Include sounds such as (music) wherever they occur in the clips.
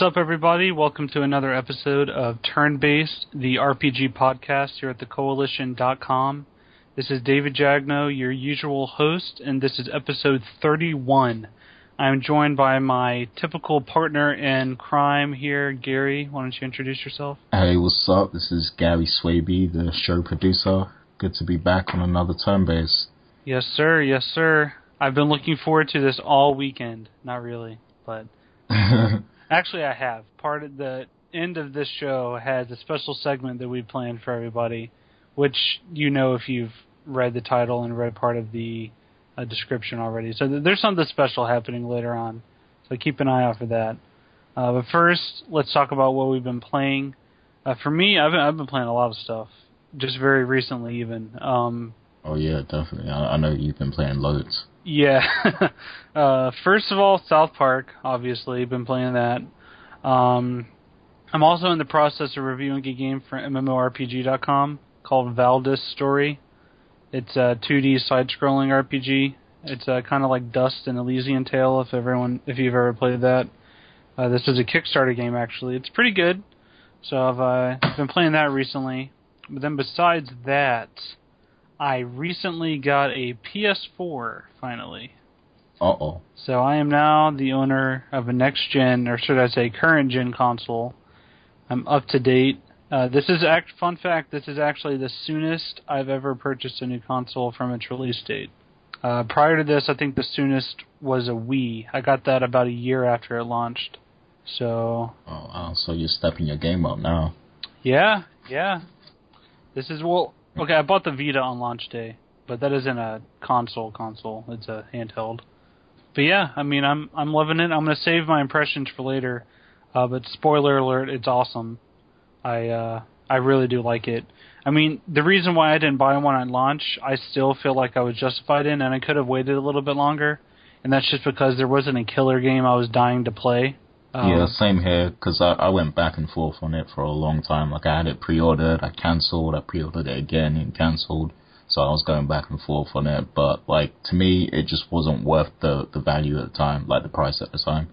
What's up, everybody? Welcome to another episode of Turn Based, the RPG podcast here at thecoalition.com. This is David Jagneaux, your usual host, and this is episode 31. I'm joined by my typical partner in crime here, Gary. Why don't you introduce yourself? Hey, what's up? This is Gary Swaby, the show producer. Good to be back on another Turn Based. Yes, sir. Yes, sir. I've been looking forward to this all weekend. Not really, but (laughs) actually, I have. Part of the end of this show has a special segment that we planned for everybody, which you know if you've read the title and read part of the uh, description already. So th- there's something special happening later on. So keep an eye out for that. Uh, but first, let's talk about what we've been playing. Uh, for me, I've been, I've been playing a lot of stuff, just very recently even. Um, oh yeah, definitely. I, I know you've been playing loads. Yeah. (laughs) uh, first of all, South Park, obviously, been playing that. Um, I'm also in the process of reviewing a game for MMORPG.com called Valdis Story. It's a 2D side-scrolling RPG. It's uh, kind of like Dust and Elysian Tail, If everyone, if you've ever played that, uh, this is a Kickstarter game actually. It's pretty good. So I've uh, been playing that recently. But then besides that, I recently got a PS4 finally. Uh oh. So I am now the owner of a next gen, or should I say, current gen console. I'm up to date. Uh, this is act fun fact. This is actually the soonest I've ever purchased a new console from its release date. Uh, prior to this, I think the soonest was a Wii. I got that about a year after it launched. So. Oh wow! So you're stepping your game up now. Yeah, yeah. This is well. Okay, I bought the Vita on launch day, but that isn't a console console. It's a handheld. But yeah, I mean, I'm I'm loving it. I'm gonna save my impressions for later. Uh, but spoiler alert, it's awesome. I uh, I really do like it. I mean, the reason why I didn't buy one on launch, I still feel like I was justified in, and I could have waited a little bit longer. And that's just because there wasn't a killer game I was dying to play. Um, yeah, same here. Because I, I went back and forth on it for a long time. Like I had it pre-ordered, I cancelled, I pre-ordered it again and cancelled. So I was going back and forth on it. But like to me, it just wasn't worth the the value at the time, like the price at the time.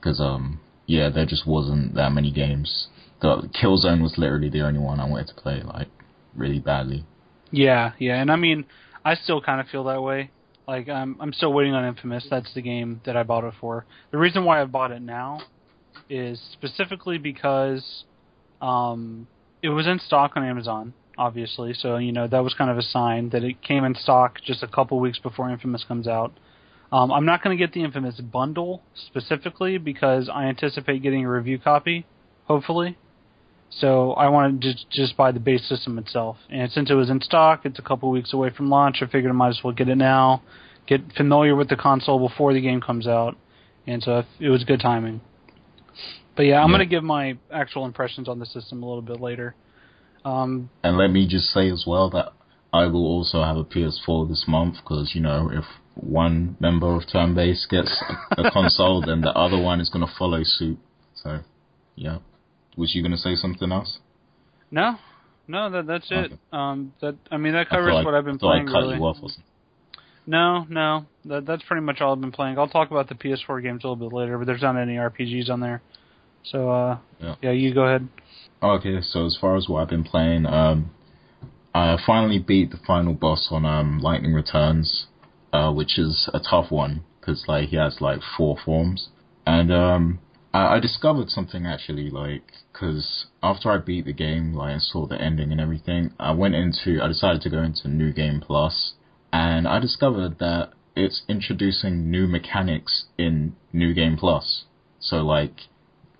Because um yeah, there just wasn't that many games the Killzone was literally the only one I wanted to play like really badly. Yeah, yeah, and I mean, I still kind of feel that way. Like I'm, I'm still waiting on Infamous. That's the game that I bought it for. The reason why I bought it now is specifically because um, it was in stock on Amazon, obviously. So you know that was kind of a sign that it came in stock just a couple weeks before Infamous comes out. Um, I'm not going to get the Infamous bundle specifically because I anticipate getting a review copy, hopefully. So I wanted to just buy the base system itself. And since it was in stock, it's a couple weeks away from launch. I figured I might as well get it now, get familiar with the console before the game comes out. And so it was good timing. But yeah, I'm yeah. going to give my actual impressions on the system a little bit later. Um, and let me just say as well that I will also have a PS4 this month because, you know, if one member of Turn Based gets a, a console, then the other one is going to follow suit. So, yeah. Was you going to say something else? No, no, that that's it. Okay. Um, that I mean that covers what I've been playing. I cut really. you off No, no, that that's pretty much all I've been playing. I'll talk about the PS4 games a little bit later, but there's not any RPGs on there. So uh, yeah, yeah you go ahead. Okay, so as far as what I've been playing, um, I finally beat the final boss on um, Lightning Returns, uh, which is a tough one because like he has like four forms, and um, I, discovered something actually, like, because after I beat the game, like, I saw the ending and everything, I went into, I decided to go into New Game Plus, and I discovered that it's introducing new mechanics in New Game Plus. So, like,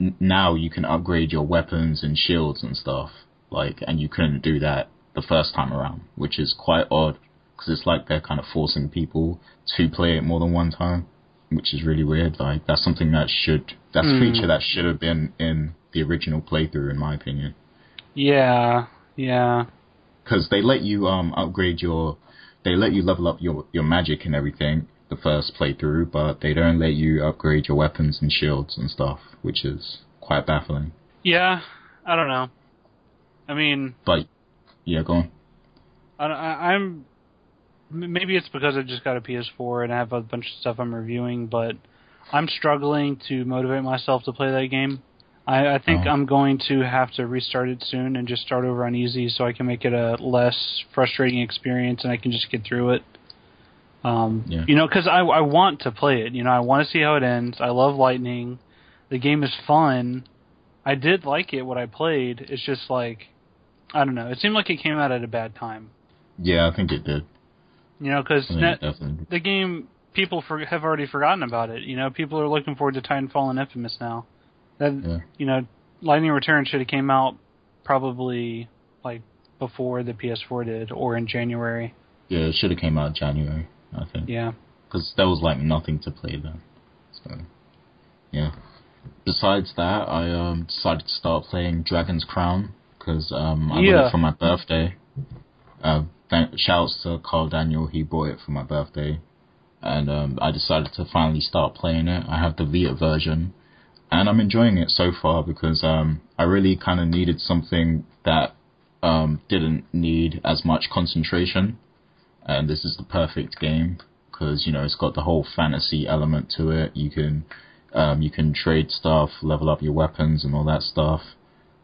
n- now you can upgrade your weapons and shields and stuff, like, and you couldn't do that the first time around, which is quite odd, because it's like they're kind of forcing people to play it more than one time which is really weird. Like that's something that should that's mm. a feature that should have been in the original playthrough, in my opinion. Yeah, yeah. Because they let you um upgrade your, they let you level up your your magic and everything the first playthrough, but they don't let you upgrade your weapons and shields and stuff, which is quite baffling. Yeah, I don't know. I mean, but yeah, go on. I, I'm maybe it's because I just got a PS4 and I have a bunch of stuff I'm reviewing, but I'm struggling to motivate myself to play that game. I, I think Oh. I'm going to have to restart it soon and just start over on easy so I can make it a less frustrating experience and I can just get through it. Um, Yeah. You know, because I, I want to play it. You know, I want to see how it ends. I love Lightning. The game is fun. I did like it what I played. It's just like I don't know. It seemed like it came out at a bad time. Yeah, I think it did. You know, because I think it definitely did. the game people for, have already forgotten about it. You know, people are looking forward to Titanfall and Infamous now. That Yeah. you know, Lightning Return should have came out probably like before the PS4 did, or in January. Yeah, it should have came out in January, I think. Yeah. because there was like nothing to play then. So, yeah. Besides that, I um decided to start playing Dragon's Crown because um I got Yeah. it for my birthday. Uh, thank, shouts to Carl Daniel, he bought it for my birthday, and um I decided to finally start playing it. I have the Vita version, and I'm enjoying it so far because um I really kind of needed something that um didn't need as much concentration, and this is the perfect game because you know it's got the whole fantasy element to it. You can um, you can trade stuff, level up your weapons, and all that stuff.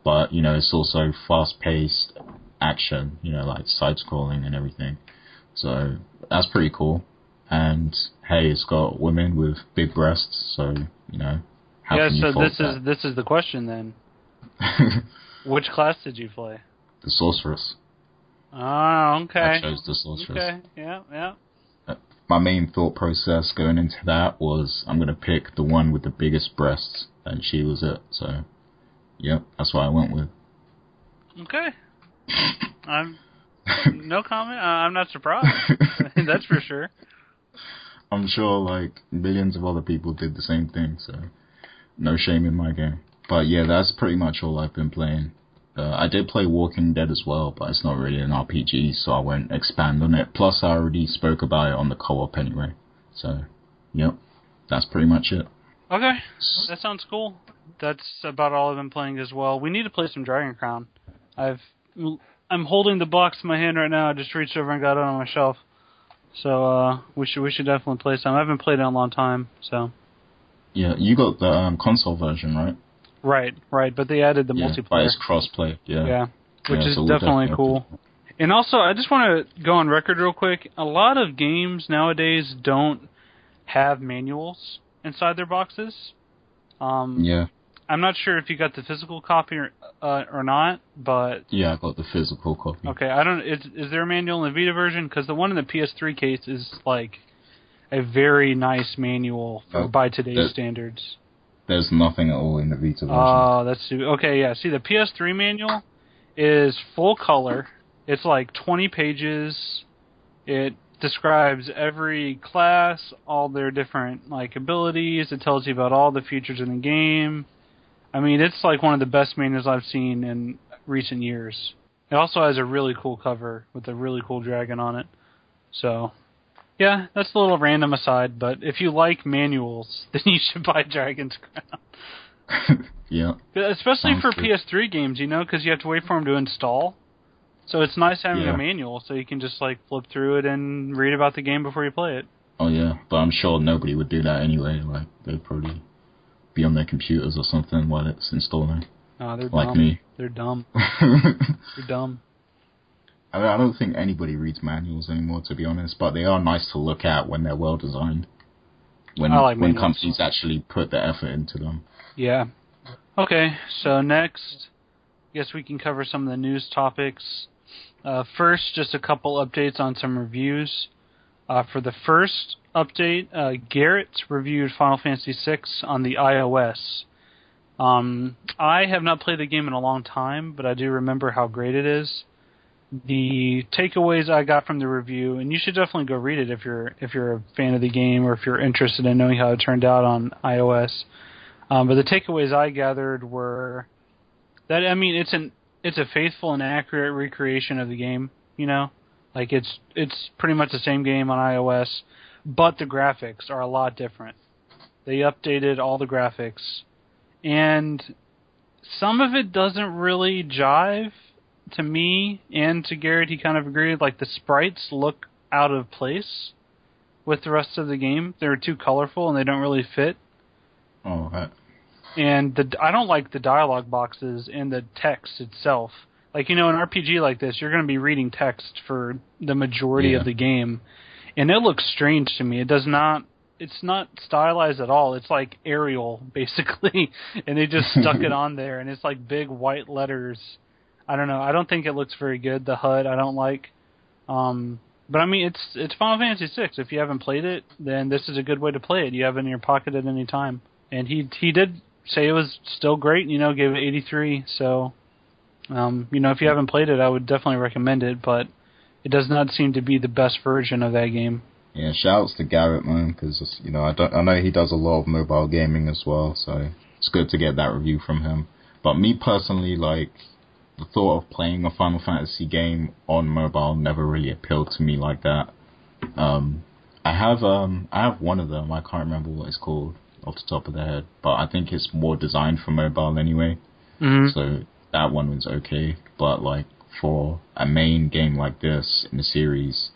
But you know it's also fast paced action. You know like side scrolling and everything. So that's pretty cool. And hey, it's got women with big breasts. So you know yeah. you So this is this is the question then. (laughs) Which class did you play? the sorceress. Oh, I chose the sorceress. Okay. Yeah. Yeah. Uh, my main thought process going into that was I'm gonna pick the one with the biggest breasts, and she was it. So, yep, that's what I went with. Okay. I'm (laughs) no comment. Uh, I'm not surprised. (laughs) That's for sure. I'm sure like millions of other people did the same thing, so no shame in my game. But yeah, that's pretty much all I've been playing. Uh, I did play Walking Dead as well, but it's not really an RPG, so I won't expand on it. Plus, I already spoke about it on the co-op anyway. So, yep, that's pretty much it. Okay. That sounds cool. That's about all I've been playing as well. We need to play some Dragon Crown. I've I'm holding the box in my hand right now. I just reached over and got it on my shelf. So uh we should we should definitely play some. I haven't played it in a long time, so Yeah, you got the um, console version, right? Right, right, but they added the yeah, but multiplayer. it's cross-play. Yeah. Yeah. Which Yeah, is so we'll definitely definitely cool. And also, I just want to go on record real quick. A lot of games nowadays don't have manuals inside their boxes. Um, Yeah, I'm not sure if you got the physical copy or, uh, or not, but yeah, I got the physical copy. okay, I don't. Is, is there a manual in the Vita version? Because the one in the PS3 case is like a very nice manual for, Oh, by today's that- standards. There's nothing at all in the Vita version. Oh, that's okay. Yeah, see, the PS3 manual is full color. It's like 20 pages. It describes every class, all their different like abilities. It tells you about all the features in the game. I mean, it's like one of the best manuals I've seen in recent years. It also has a really cool cover with a really cool dragon on it. So, yeah, that's a little random aside, but if you like manuals, (laughs) then you should buy Dragon's Crown. (laughs) yeah, Especially Sounds for good. PS3 games, you know, because you have to wait for them to install. So it's nice having Yeah. a manual, so you can just like flip through it and read about the game before you play it. oh yeah, but I'm sure nobody would do that anyway. Like they'd probably be on their computers or something while it's installing. They're Like dumb. me. They're dumb. (laughs) They're dumb. mean, I don't think anybody reads manuals anymore, to be honest. But they are nice to look at when they're well designed. When I like when companies actually put the effort into them. Yeah. Okay, so next, I guess we can cover some of the news topics. Uh, first, just a couple updates on some reviews. Uh, for the first update, uh, Garrett reviewed Final Fantasy VI on the iOS. Um, I have not played the game in a long time, but I do remember how great it is. The takeaways I got from the review, and you should definitely go read it if you're if you're a fan of the game or if you're interested in knowing how it turned out on iOS. Um, but the takeaways I gathered were that I mean it's an it's a faithful and accurate recreation of the game. You know, like it's it's pretty much the same game on iOS, but the graphics are a lot different. They updated all the graphics, and some of it doesn't really jive to me and to Garrett. He kind of agreed. Like the sprites look out of place with the rest of the game. They're too colorful and they don't really fit Oh, and the I don't like the dialogue boxes and the text itself. Like you know, an RPG like this, you're going to be reading text for the majority Yeah. of the game, and it looks strange to me. It does not. It's not stylized at all. It's like Arial (laughs) basically, and they just stuck it (laughs) on there, and it's like big white letters. I don't know. I don't think it looks very good. The HUD I don't like. Um, but I mean, it's it's Final Fantasy VI. If you haven't played it, then this is a good way to play it. You have it in your pocket at any time. And he he did say it was still great. You know, gave it 83. So, um, you know, if you haven't played it, I would definitely recommend it. But it does not seem to be the best version of that game. Yeah, shouts to Garrett, man, because you know I don't I know he does a lot of mobile gaming as well, so it's good to get that review from him. But me personally, like the thought of playing a Final Fantasy game on mobile never really appealed to me like that. Um, I have um I have one of them. I can't remember what it's called off the top of the head, but I think it's more designed for mobile anyway. Mm-hmm. So that one was okay, but like for a main game like this in the series,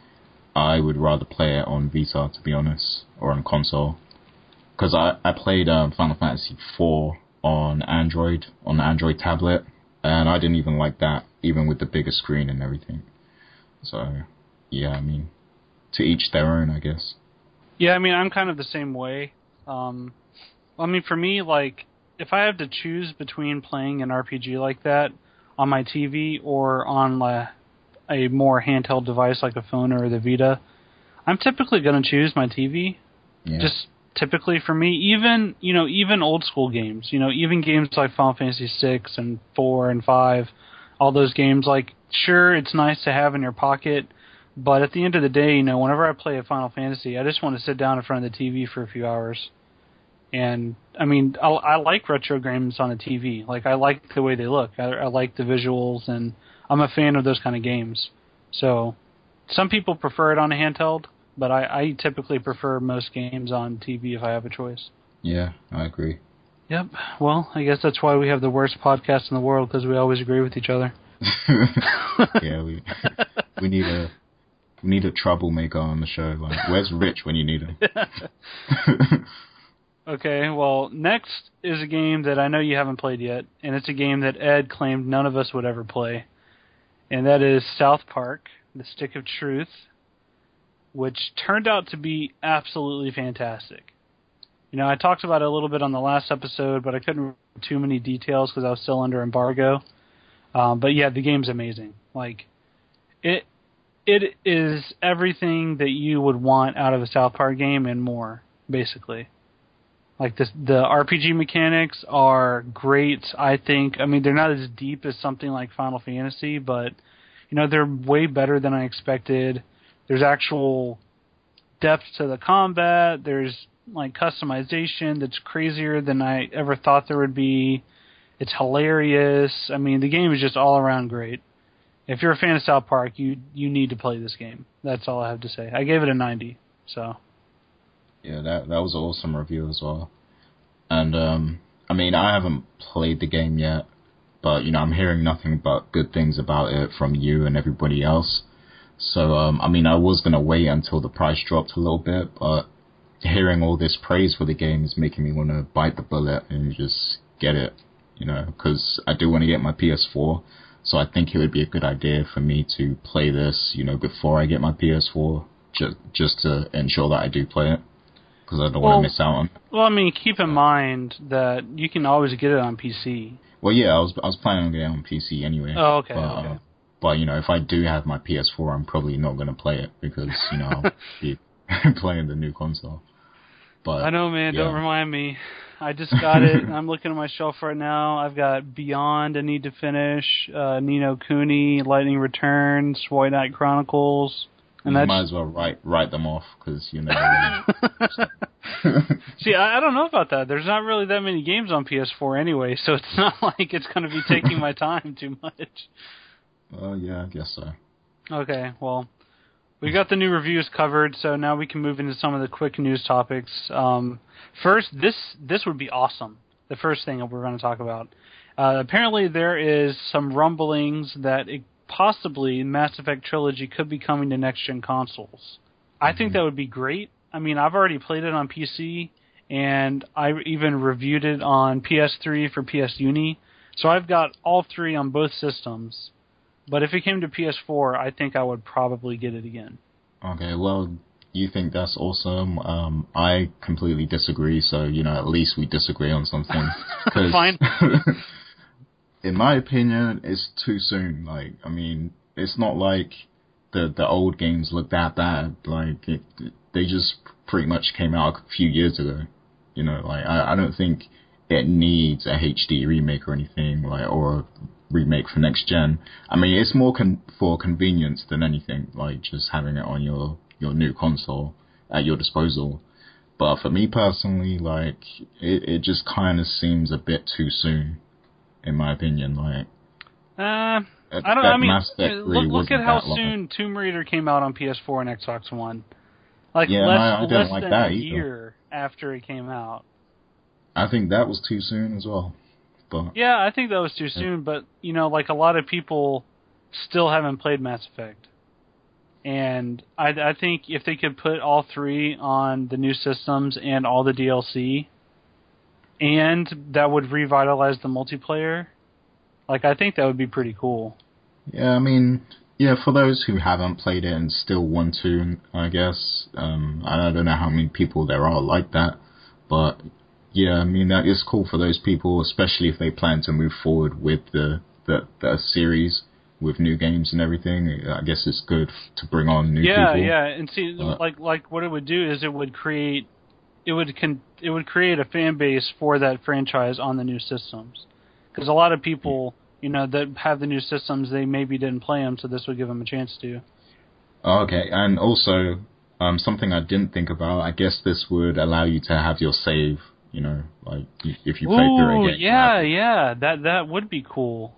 I would rather play it on Vita to be honest, or on console. Because I I played um, Final Fantasy IV on Android on the Android tablet, and I didn't even like that, even with the bigger screen and everything. So yeah, I mean, to each their own, I guess. Yeah, I mean, I'm kind of the same way. Um, I mean, for me, like, if I have to choose between playing an RPG like that on my TV or on uh, a more handheld device like a phone or the Vita, I'm typically going to choose my TV. Yeah. Just typically for me, even you know, even old school games, you know, even games like Final Fantasy six and four and five, all those games. Like, sure, it's nice to have in your pocket. But at the end of the day, you know, whenever I play a Final Fantasy, I just want to sit down in front of the TV for a few hours. And I mean, I, I like retro games on a TV. Like I like the way they look. I, I like the visuals, and I'm a fan of those kind of games. So, some people prefer it on a handheld, but I, I typically prefer most games on TV if I have a choice. yeah, I agree. Yep. Well, I guess that's why we have the worst podcast in the world because we always agree with each other. (laughs) yeah, we we need a we need a troublemaker on the show. Like, where's Rich when you need him? (laughs) Okay, well, next is a game that I know you haven't played yet, and it's a game that Ed claimed none of us would ever play, and that is South Park: The Stick of Truth, which turned out to be absolutely fantastic. You know, I talked about it a little bit on the last episode, but I couldn't too many details because I was still under embargo. Um, but yeah, the game's amazing. Like, it it is everything that you would want out of a South Park game and more, basically. Like the the RPG mechanics are great. I think. I mean, they're not as deep as something like Final Fantasy, but you know they're way better than I expected. There's actual depth to the combat. There's like customization that's crazier than I ever thought there would be. It's hilarious. I mean, the game is just all around great. If you're a fan of South Park, you you need to play this game. That's all I have to say. I gave it a 90. So Yeah, that that was an awesome review as well. And um I mean I haven't played the game yet, but you know, I'm hearing nothing but good things about it from you and everybody else. So um I mean I was gonna wait until the price dropped a little bit, but hearing all this praise for the game is making me want to bite the bullet and just get it, you know, because I do want to get my PS4. So I think it would be a good idea for me to play this, you know, before I get my PS4, just just to ensure that I do play it because I don't Well- want to miss out on. Well, I mean, keep in mind that you can always get it on PC. Well, yeah, I was I was planning on getting it on PC anyway. Oh, okay, But, okay. uh, but you know, if I do have my PS4, I'm probably not going to play it because you know I'll (laughs) be (laughs) playing the new console. But I know, man. yeah. Don't remind me. I just got it. (laughs) I'm looking at my shelf right now. I've got Beyond. I need to finish. Uh, Ni no Kuni, Lightning Returns, White Knight Chronicles, and you might as well write write them off because you know. (laughs) See, I, I don't know about that. There's not really that many games on PS4 anyway, so it's (laughs) not like it's going to be taking my time too much. well, yeah, I guess so. Okay, well, we got the new reviews covered, so now we can move into some of the quick news topics. Um, first, this this would be awesome. The first thing that we're going to talk about. Uh, apparently, there is some rumblings that it, possibly Mass Effect trilogy could be coming to next gen consoles. I think that would be great. I mean, I've already played it on PC, and I even reviewed it on PS3 for PS Uni. So I've got all three on both systems. But if it came to PS4, I think I would probably get it again. Okay, well, you think that's awesome. Um, I completely disagree. So you know, at least we disagree on something. (laughs) Fine. (laughs) in my opinion, it's too soon. Like, I mean, it's not like the the old games look that bad. Like, it, they just pretty much came out a few years ago. You know, like I, I don't think it needs a HD remake or anything like or a remake for next gen. I mean, it's more con- for convenience than anything. Like just having it on your your new console at your disposal. But for me personally, like it, it just kind of seems a bit too soon, in my opinion. Like, uh, I don't. I mean, look, look at how soon Tomb Raider came out on PS4 and Xbox One. Like Yeah, less, I- I less like than that a either. year after it came out. I think that was too soon as well. But Yeah, I think that was too soon, but you know, like a lot of people still haven't played Mass Effect. And I I think if they could put all three on the new systems and all the DLC and that would revitalize the multiplayer, like I think that would be pretty cool. yeah, I mean, yeah, for those who haven't played it and still want to, I guess. Um, I don't know how many people there are like that, but yeah, I mean that is cool for those people, especially if they plan to move forward with the the, the series with new games and everything. I guess it's good to bring on new yeah, people. yeah, yeah, and see, Uh, like like what it would do is it would create, it would con- it would create a fan base for that franchise on the new systems, because a lot of people, you know, that have the new systems, they maybe didn't play them, so this would give them a chance to. Oh, okay, and also um, something I didn't think about. I guess this would allow you to have your save. You know, like if you play through again, yeah, yeah, that that would be cool.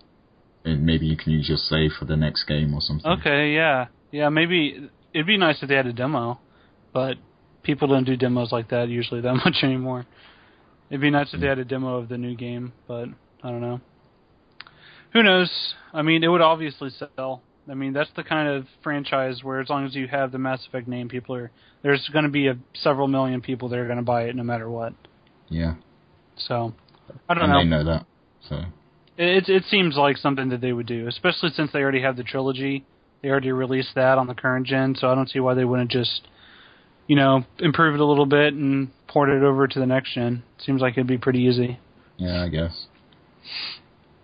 and maybe you can use your save for the next game or something. Okay, yeah, yeah, maybe it'd be nice if they had a demo, but people don't do demos like that usually that (laughs) much anymore. It'd be nice if they had a demo of the new game, but I don't know. Who knows? I mean, it would obviously sell. I mean, that's the kind of franchise where as long as you have the Mass Effect name, people are there's going to be a several million people that are going to buy it no matter what. Yeah, So, I don't and know. they know that. So It it seems like something that they would do, especially since they already have the trilogy. They already released that on the current gen, so I don't see why they wouldn't just, you know, improve it a little bit and port it over to the next gen. Seems like it'd be pretty easy. yeah, I guess.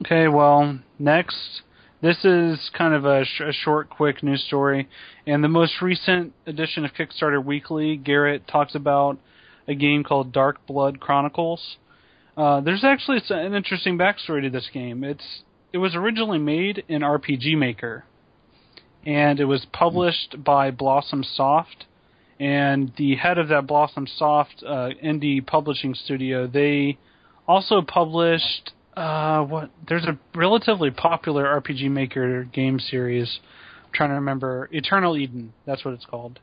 Okay, well, next, this is kind of a, sh- a short, quick news story. And the most recent edition of Kickstarter Weekly, Garrett talks about a game called Dark Blood Chronicles. Uh, there's actually an interesting backstory to this game. It's it was originally made in RPG Maker, and it was published by Blossom Soft. And the head of that Blossom Soft uh, indie publishing studio, they also published uh, what? There's a relatively popular RPG Maker game series. I'm trying to remember Eternal Eden. That's what it's called.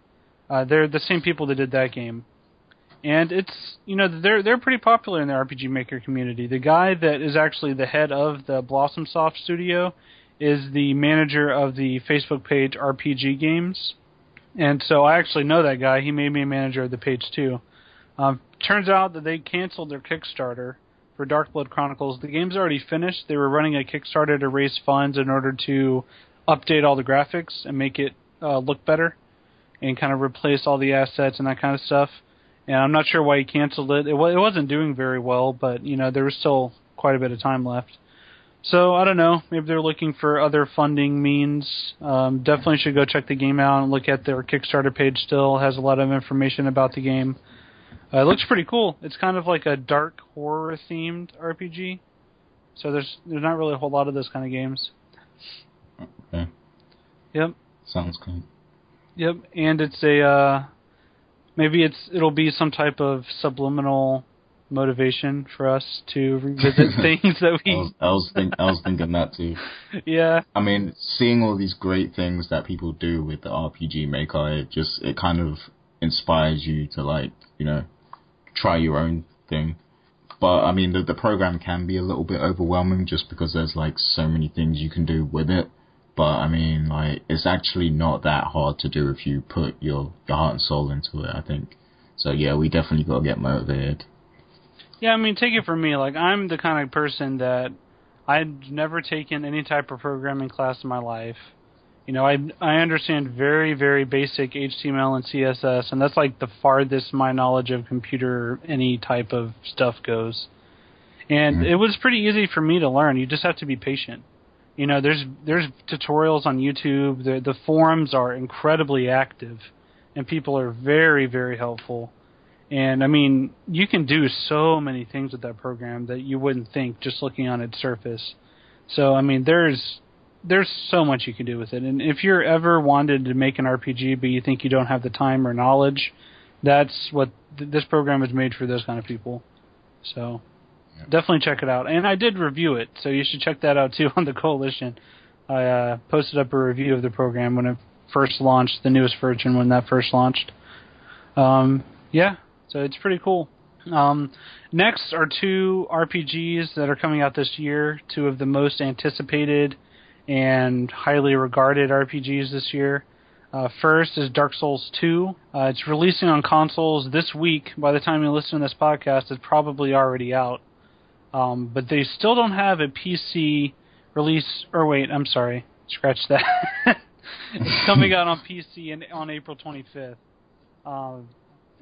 Uh, they're the same people that did that game, and it's you know they're they're pretty popular in the RPG Maker community. The guy that is actually the head of the Blossom Soft studio is the manager of the Facebook page RPG Games, and so I actually know that guy. He made me a manager of the page too. Um, turns out that they canceled their Kickstarter for Dark Blood Chronicles. The game's already finished. They were running a Kickstarter to raise funds in order to update all the graphics and make it uh, look better and kind of replace all the assets and that kind of stuff. And I'm not sure why he canceled it. It, wa- it wasn't doing very well, but you know there was still quite a bit of time left. So I don't know. Maybe they're looking for other funding means. Um, definitely should go check the game out and look at their Kickstarter page. Still has a lot of information about the game. Uh, it looks pretty cool. It's kind of like a dark horror themed RPG. So there's there's not really a whole lot of those kind of games. Okay, Yep, sounds cool. yep. And it's a uh, maybe it's it'll be some type of subliminal motivation for us to revisit (laughs) things that I we. was, I was, think, I was thinking that too. (laughs) Yeah, I mean, seeing all these great things that people do with the RPG Maker, it just it kind of inspires you to like you know try your own thing. But I mean, the the program can be a little bit overwhelming just because there's like so many things you can do with it. But I mean, like it's actually not that hard to do if you put your your heart and soul into it. I think. So yeah, we definitely got to get motivated. Yeah, I mean, take it from me. Like, I'm the kind of person that I've never taken any type of programming class in my life. You know, I I understand very very basic HTML and CSS, and that's like the farthest my knowledge of computer any type of stuff goes. And Mhm. it was pretty easy for me to learn. You just have to be patient. You know, there's there's tutorials on YouTube. The the forums are incredibly active, and people are very very helpful. And I mean, you can do so many things with that program that you wouldn't think just looking on its surface. So I mean, there's there's so much you can do with it. And if you're ever wanted to make an RPG but you think you don't have the time or knowledge, that's what th- this program is made for those kind of people. So Yeah. definitely check it out. And I did review it, so you should check that out too (laughs) on the coalition. I uh, posted up a review of the program when it first launched, the newest version when that first launched. Um, yeah, so it's pretty cool. Um, next are two RPGs that are coming out this year, two of the most anticipated and highly regarded RPGs this year. Uh, first is Dark Souls 2. Uh, it's releasing on consoles this week. By the time you listen to this podcast, it's probably already out. Um, but they still don't have a PC release. Or wait, I'm sorry, scratch that. (laughs) it's coming (laughs) out on PC in, on April 25th. Uh,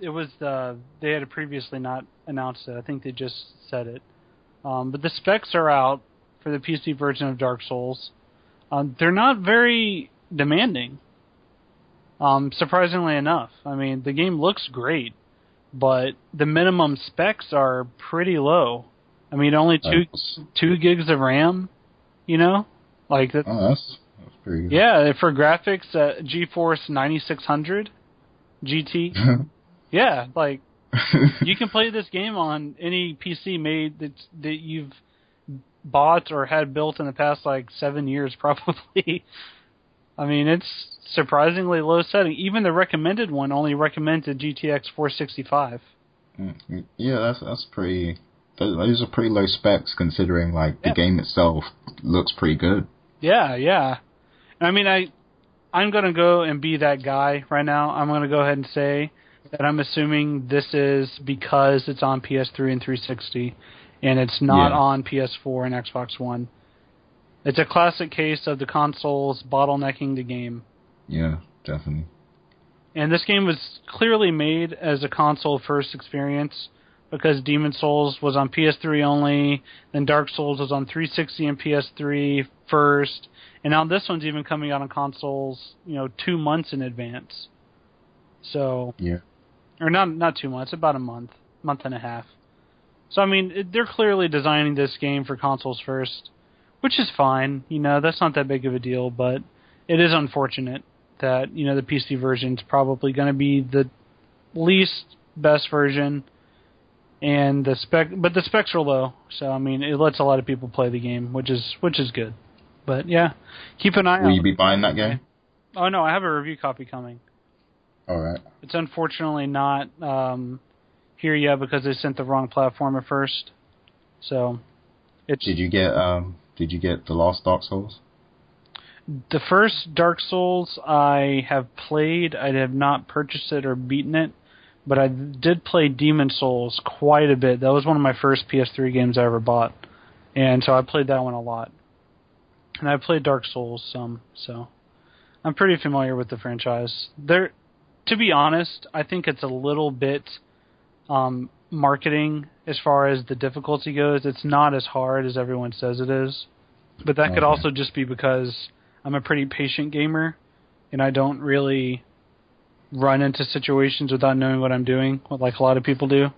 it was the they had previously not announced it. I think they just said it. Um, but the specs are out for the PC version of Dark Souls. Um, they're not very demanding. Um, surprisingly enough, I mean the game looks great, but the minimum specs are pretty low. I mean only two That's- two gigs of RAM. You know, like that. oh, that's that's pretty good. Yeah, for graphics, uh, GeForce 9600 GT. (laughs) Yeah, like (laughs) you can play this game on any PC made that that you've bought or had built in the past like seven years, (laughs) probably. I mean, it's surprisingly low setting. Even the recommended one only recommended GTX 465. Mm, yeah, that's that's pretty. Those those are pretty low specs considering like the Yeah. game itself looks pretty good. Yeah, yeah. I mean, I I'm gonna go and be that guy right now. I'm gonna go ahead and say that I'm assuming this is because it's on PS3 and 360, and it's not Yeah. on PS4 and Xbox One. It's a classic case of the consoles bottlenecking the game. Yeah, definitely. And this game was clearly made as a console first experience because Demon's Souls was on PS3 only, then Dark Souls was on 360 and PS3 first, and now this one's even coming out on consoles, you know, two months in advance. So, Yeah. Or not not two months, about a month, month and a half. So I mean, they're clearly designing this game for consoles first, which is fine. You know, that's not that big of a deal, but it is unfortunate that you know the PC version's probably going to be the least best version, and the spec, but the specs are low. So I mean, it lets a lot of people play the game, which is which is good. But yeah, keep an eye Will out. you be buying that game? oh no, I have a review copy coming. All right. It's unfortunately not um, here yet because they sent the wrong platform at first. So it's Did you get um? Did you get the Lost Dark Souls? the first Dark Souls I have played. I have not purchased it or beaten it, but I did play Demon's Souls quite a bit. That was one of my first PS3 games I ever bought, and so I played that one a lot. And I played Dark Souls some, so I'm pretty familiar with the franchise. There, to be honest, I think it's a little bit um, marketing as far as the difficulty goes. It's not as hard as everyone says it is, but that could also just be because I'm a pretty patient gamer, and I don't really run into situations without knowing what I'm doing, like a lot of people do.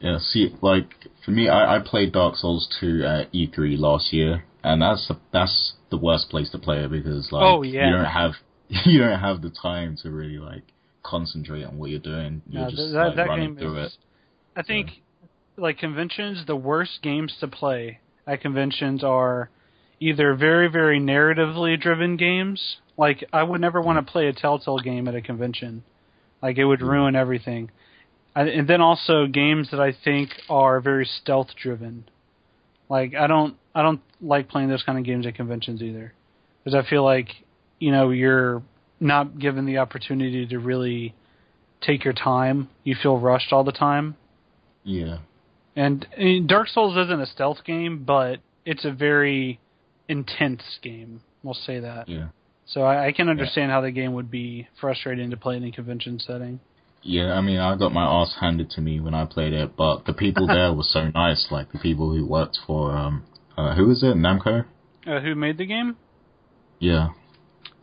Yeah. See, like for me, I, I played Dark Souls 2 at E3 last year, and that's the, that's the worst place to play it because like Oh, yeah. you don't have (laughs) you don't have the time to really like concentrate on what you're doing. You're No, just that, like that running through is. I think, like conventions, the worst games to play at conventions are either very, very narratively driven games. Like I would never want to play a Telltale game at a convention. Like it would Mhm. ruin everything. I, and then also games that I think are very stealth driven. Like I don't, I don't like playing those kind of games at conventions either, because I feel like you know you're not given the opportunity to really take your time. You feel rushed all the time. Yeah. And, and Dark Souls isn't a stealth game, but it's a very intense game. We'll say that. Yeah. So I, I can understand how the game would be frustrating to play in a convention setting. Yeah, I mean, I got my ass handed to me when I played it, but the people (laughs) there were so nice. Like the people who worked for, um, uh, who was it? Namco. Uh, who made the game? Yeah.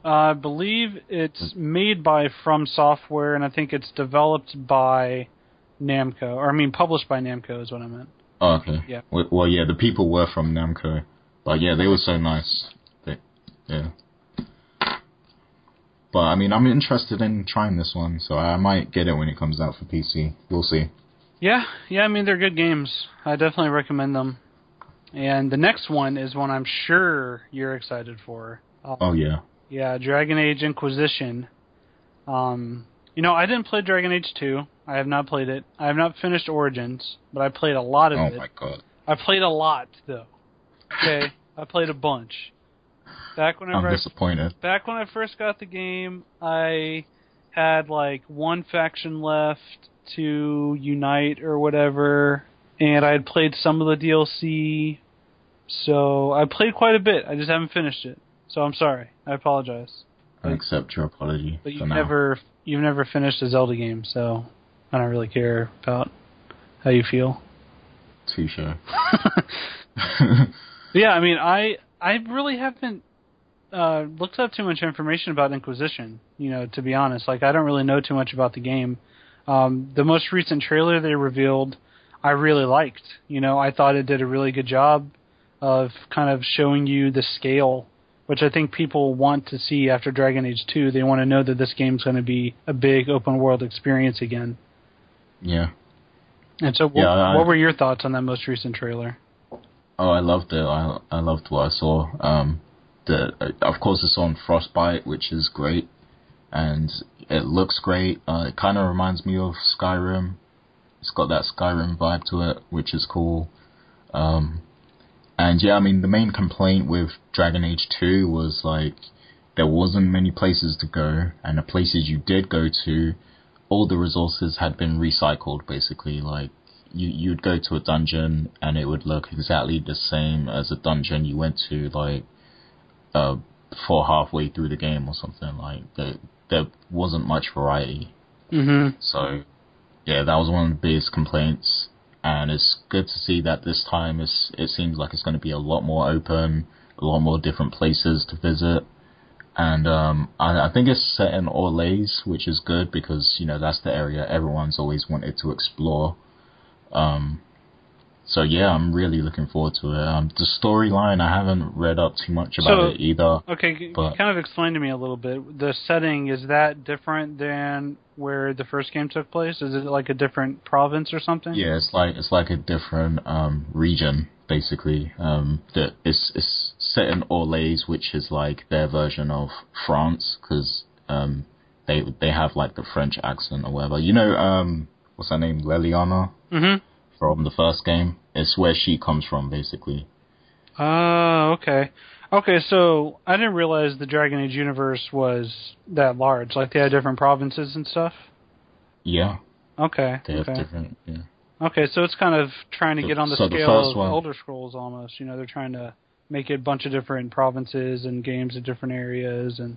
Uh, I believe it's made by From Software, and I think it's developed by Namco, or I mean, published by Namco is what I meant. Oh, okay. Yeah. Well, yeah, the people were from Namco, but yeah, they were so nice. They, yeah. But I mean, I'm interested in trying this one, so I might get it when it comes out for PC. We'll see. Yeah, yeah, I mean they're good games. I definitely recommend them. And the next one is one I'm sure you're excited for. Uh, Oh yeah. Yeah, Dragon Age Inquisition. Um, you know, I didn't play Dragon Age 2. I have not played it. I have not finished Origins, but I played a lot of Oh it. my god. I played a lot though. Okay, I played a bunch. Back whenever I'm I disappointed. back when I first got the game, I had like one faction left to unite or whatever, and I had played some of the DLC. So I played quite a bit. I just haven't finished it. So I'm sorry. I apologize. I accept your apology But you've now. never you've never finished a Zelda game, so I don't really care about how you feel. Too Touche. (laughs) Yeah, I mean, I I really haven't uh, looked up too much information about Inquisition. You know, to be honest, like I don't really know too much about the game. Um, the most recent trailer they revealed, I really liked. You know, I thought it did a really good job of kind of showing you the scale, which I think people want to see after Dragon Age 2. They want to know that this game's going to be a big open world experience again. yeah. And so, what, Yeah, I- what were your thoughts on that most recent trailer? Oh, I loved it. I I loved what I saw. Um, the of course it's on Frostbite, which is great, and it looks great. Uh, it kind of reminds me of Skyrim. It's got that Skyrim vibe to it, which is cool. Um, and yeah, I mean the main complaint with Dragon Age Two was like there wasn't many places to go, and the places you did go to, all the resources had been recycled. Basically, like you you'd go to a dungeon and it would look exactly the same as a dungeon you went to like uh before halfway through the game or something like there there wasn't much variety Mm-hmm. so yeah that was one of the biggest complaints and it's good to see that this time it's it seems like it's going to be a lot more open a lot more different places to visit. And um I, I think it's set in Orlais which is good because you know that's the area everyone's always wanted to explore. Um, so yeah, I'm really looking forward to it. Um, the storyline, I haven't read up too much about So- it either. Okay, But- kind of explain to me a little bit. The setting is that different than where the first game took place? Is it like a different province or something? Yeah, it's like it's like a different um, region basically. Um, that it's it's set in Orlais, which is like their version of France, because um, they they have like the French accent or whatever. You know, um, what's her name, Leliana Mm-hmm. From the first game. It's where she comes from, basically. Oh, okay. Okay, so I didn't realize the Dragon Age universe was that large. Like they had different provinces and stuff. Yeah, Okay. they have okay. different. Yeah. Okay, so it's kind of trying to So- get on the so the scale first of one- Elder Scrolls almost. You know, they're trying to make it a bunch of different provinces and games in different areas and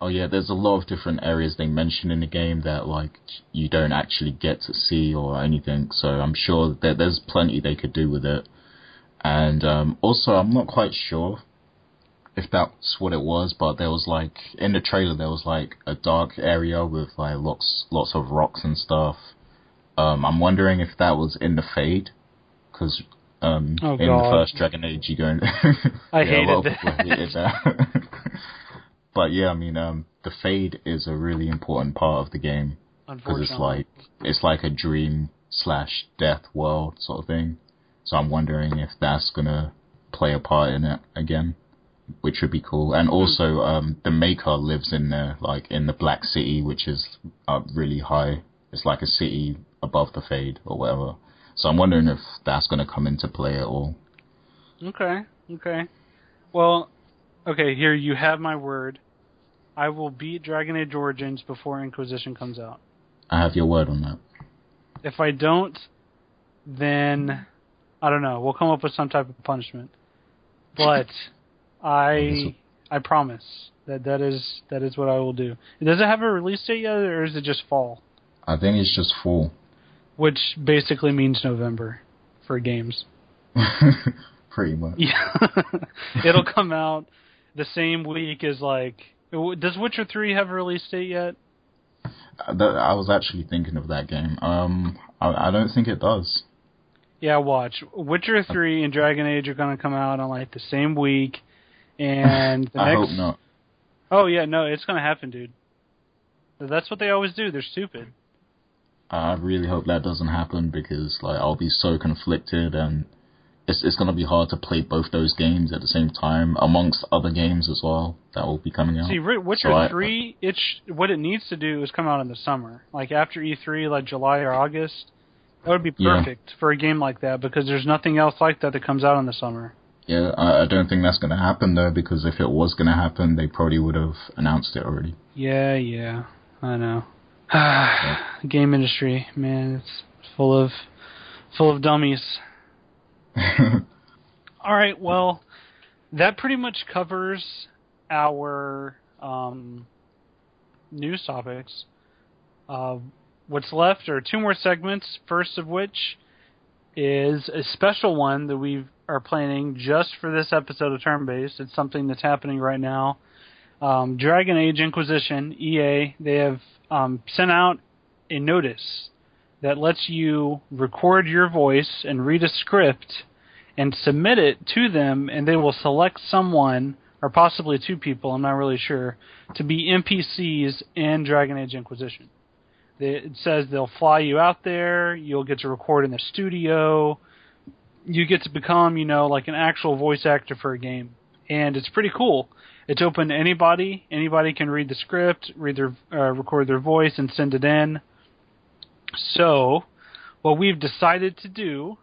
Oh yeah, there's a lot of different areas they mention in the game that like you don't actually get to see or anything. So I'm sure that there's plenty they could do with it. And um, also, I'm not quite sure if that's what it was, but there was like in the trailer there was like a dark area with like lots lots of rocks and stuff. Um, I'm wondering if that was in the Fade, because um, Oh, in the first Dragon Age you go. (laughs) I yeah, hated that. (laughs) but yeah, I mean, um, the Fade is a really important part of the game because it's like it's like a dream slash death world sort of thing. So I'm wondering if that's gonna play a part in it again, which would be cool. And also, um, the Maker lives in there, like in the Black City, which is uh, really high. It's like a city above the Fade or whatever. So I'm wondering if that's gonna come into play at all. Okay, okay. Well, okay, here you have my word. I will beat Dragon Age Origins before Inquisition comes out. I have your word on that. If I don't, then I don't know. We'll come up with some type of punishment. But (laughs) I I promise that that is that is what I will do. Does it have a release date yet, or is it just fall? I think it's just fall. Which basically means November for games. (laughs) Pretty much. (laughs) Yeah, it'll come out the same week as like. Does Witcher Three have a release date yet? Uh, that, I was actually thinking of that game. Um, I, I don't think it does. Yeah, watch. Witcher Three and Dragon Age are going to come out on like the same week, and (laughs) the I next. hope not. Oh yeah, no, it's going to happen, dude. That's what they always do. They're stupid. I really hope that doesn't happen because like I'll be so conflicted and it's it's gonna be hard to play both those games at the same time amongst other games as well that will be coming out. See, Witcher So Three, it sh- what it needs to do is come out in the summer, like after E3, like July or August. That would be Yeah. perfect for a game like that because there's nothing else like that that comes out in the summer. Yeah, I, I don't think that's gonna happen though because if it was gonna happen, they probably would have announced it already. Yeah, yeah, I know. (sighs) Game industry, man, it's full of full of dummies. (laughs) All right, well, that pretty much covers our um, news topics. Uh, what's left are two more segments. First of which is a special one that we are planning just for this episode of Turn Based. It's something that's happening right now. Um, Dragon Age Inquisition EA they have um, sent out a notice that lets you record your voice and read a script and submit it to them, and they will select someone or possibly two people. I'm not really sure to be NPCs in Dragon Age Inquisition. It says they'll fly you out there. You'll get to record in the studio. You get to become, you know, like an actual voice actor for a game, and it's pretty cool. It's open to anybody. Anybody can read the script, read their, uh, record their voice, and send it in. So, what we've decided to do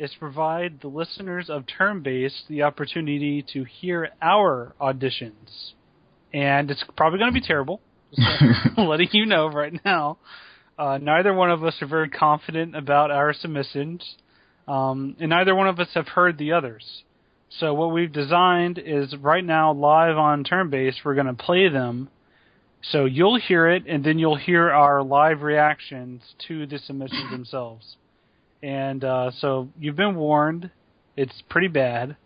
is to provide the listeners of Turn Based the opportunity to hear our auditions. And it's probably going to be terrible. (laughs) Just letting you know right now. Uh, neither one of us are very confident about our submissions, um, and neither one of us have heard the others. So what we've designed is right now live on Turn Based, we're going to play them. So you'll hear it, and then you'll hear our live reactions to the submissions themselves. And uh, so you've been warned. It's pretty bad.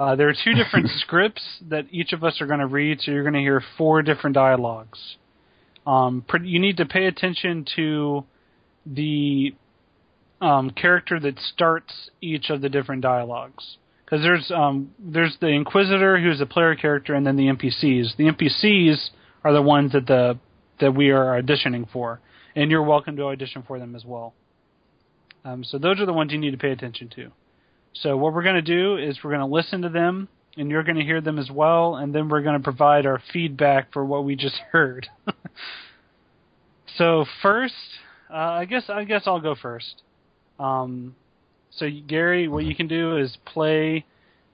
Uh, there are two different (laughs) scripts that each of us are going to read, so you're going to hear four different dialogues. Um, you need to pay attention to the um, character that starts each of the different dialogues. Because there's um, there's the Inquisitor, who's a player character, and then the NPCs. The NPCs are the ones that the that we are auditioning for, and you're welcome to audition for them as well. Um, so those are the ones you need to pay attention to. So what we're going to do is we're going to listen to them, and you're going to hear them as well, and then we're going to provide our feedback for what we just (laughs) heard. (laughs) so first, uh, I guess I guess I'll go first. Um, so Gary, what you can do is play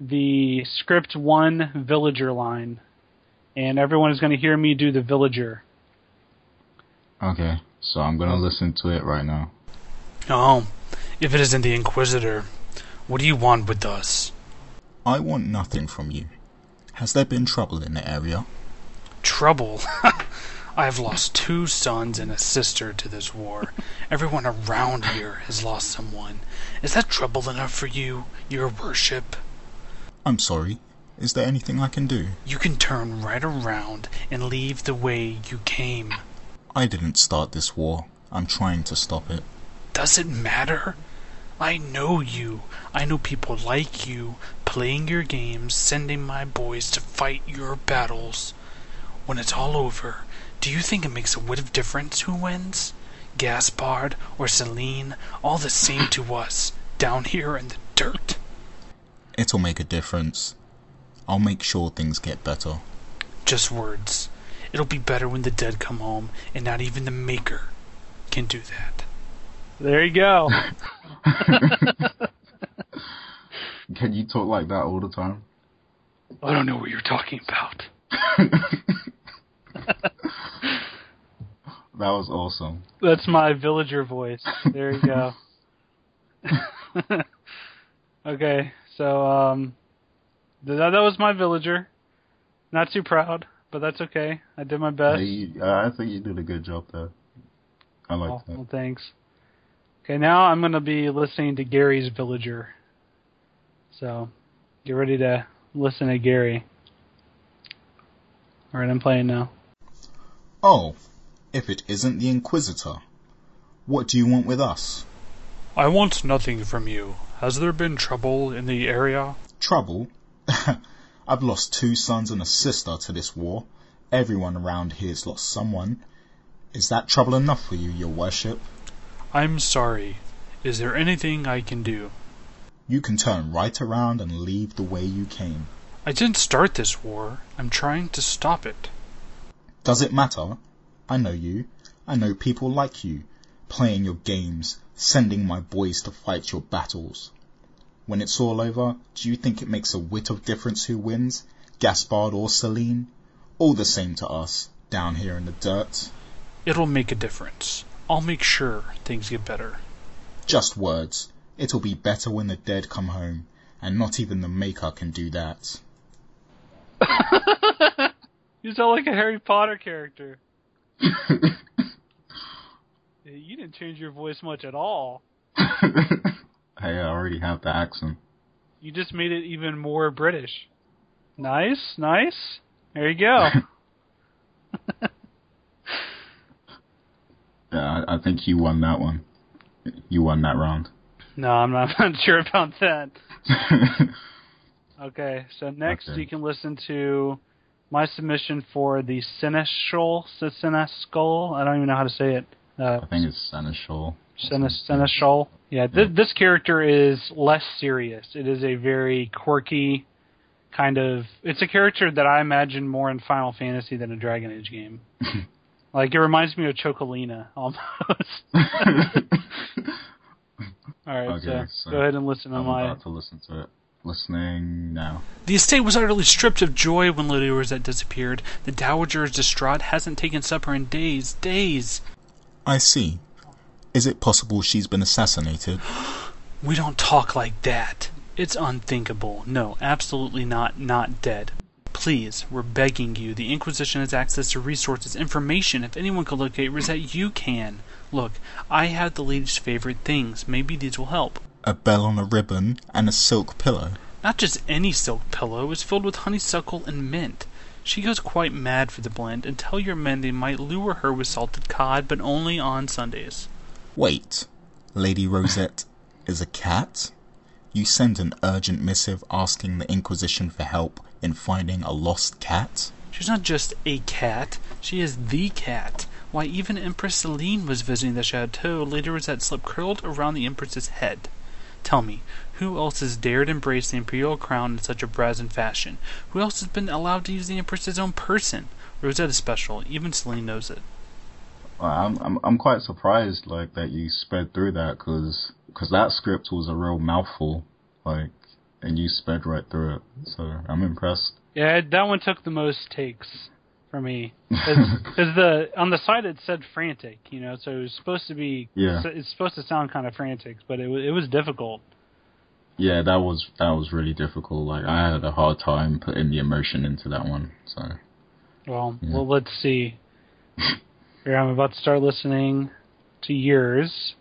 the script one villager line, and everyone is going to hear me do the villager. Okay, so I'm gonna listen to it right now. Oh, if it isn't the Inquisitor, what do you want with us? I want nothing from you. Has there been trouble in the area? Trouble? (laughs) I have lost two sons and a sister to this war. Everyone around here has lost someone. Is that trouble enough for you, your worship? I'm sorry. Is there anything I can do? You can turn right around and leave the way you came. I didn't start this war. I'm trying to stop it. Does it matter? I know you. I know people like you, playing your games, sending my boys to fight your battles. When it's all over, do you think it makes a whit of difference who wins? Gaspard or Celine, all the same to (coughs) us, down here in the dirt. It'll make a difference. I'll make sure things get better. Just words. It'll be better when the dead come home, and not even the Maker can do that. There you go. (laughs) Can you talk like that all the time? I don't know what you're talking about. (laughs) That was awesome. That's my villager voice. There you go. (laughs) okay, so um, that, that was my villager. Not too proud, but that's okay. I did my best. you- I think you did a good job there. I like Oh, that. well, thanks. Okay, now I'm going to be listening to Gary's Villager. So, get ready to listen to Gary. Alright, I'm playing now. Oh, if it isn't the Inquisitor. What do you want with us? I want nothing from you. Has there been trouble in the area? Trouble? (laughs) I've lost two sons and a sister to this war. Everyone around here's lost someone. Is that trouble enough for you, your worship? I'm sorry. Is there anything I can do? You can turn right around and leave the way you came. I didn't start this war. I'm trying to stop it. Does it matter? I know you. I know people like you, playing your games, sending my boys to fight your battles. When it's all over, do you think it makes a whit of difference who wins, Gaspard or Celine? All the same to us, down here in the dirt. It'll make a difference. I'll make sure things get better. Just words. It'll be better when the dead come home, and not even the Maker can do that. (laughs) You sound like a Harry Potter character. (laughs) You didn't change your voice much at all. (laughs) hey, I already have the accent. You just made it even more British. Nice, nice. There you go. Yeah, I, I think you won that one. You won that round. no, I'm not, (laughs) I'm not sure about that. (laughs) Okay, so next Okay. you can listen to my submission for the Seneschal, Seneschal. I don't even know how to say it. Uh, I think it's Seneschal. Senes- Seneschal. Yeah, th- this character is less serious. It is a very quirky kind of. It's a character that I imagine more in Final Fantasy than a Dragon Age game. (laughs) like it reminds me of Chocolina (laughs) almost. (laughs) All right, Okay, so, so go ahead and listen to I'm my. about to listen to it. Listening now. The estate was utterly stripped of joy when Lady Rosette disappeared. The Dowager is distraught, hasn't taken supper in days, days. I see. Is it possible she's been assassinated? (gasps) We don't talk like that. It's unthinkable. No, absolutely not, not dead. Please, we're begging you. The Inquisition has access to resources, information. If anyone can locate Rosette, you can. Look, I have the lady's favorite things. Maybe these will help. A bell on a ribbon and a silk pillow. Not just any silk pillow, it's filled with honeysuckle and mint. She goes quite mad for the blend, and tell your men they might lure her with salted cod, but only on Sundays. Wait, Lady Rosette is a cat? You send an urgent missive asking the Inquisition for help in finding a lost cat? She's not just a cat, she is the cat. Why, even Empress Celine was visiting the chateau. Lady Rosette slept curled around the Empress's head. Tell me, who else has dared embrace the imperial crown in such a brazen fashion? Who else has been allowed to use the Empress's own person? Rosette is special. Even Celine knows it. I'm I'm I'm quite surprised like that you sped through that because that script was a real mouthful, like, and you sped right through it. So I'm impressed. Yeah, that one took the most takes for me (laughs) because the on the side it said frantic, you know, so it was supposed to be. Yeah. It's supposed to sound kind of frantic, but it wa- it was difficult. Yeah, that was that was really difficult. Like I had a hard time putting the emotion into that one. So Well, Yeah. well, let's see. (laughs) Here, I'm about to start listening to yours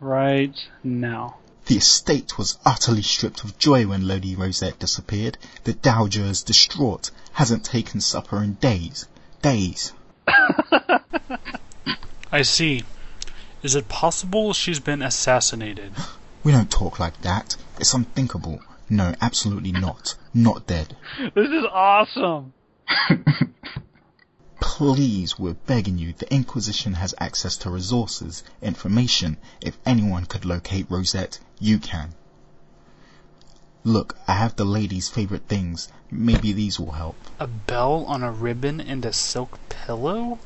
right now. The estate was utterly stripped of joy when Lady Rosette disappeared. The Dowager is distraught, hasn't taken supper in days. Days. (laughs) I see. Is it possible she's been assassinated? (gasps) We don't talk like that. It's unthinkable. No, absolutely not. Not dead. (laughs) This is awesome. (laughs) Please, we're begging you. The Inquisition has access to resources, information. If anyone could locate Rosette, you can. Look, I have the lady's favorite things. Maybe these will help. A bell on a ribbon and a silk pillow?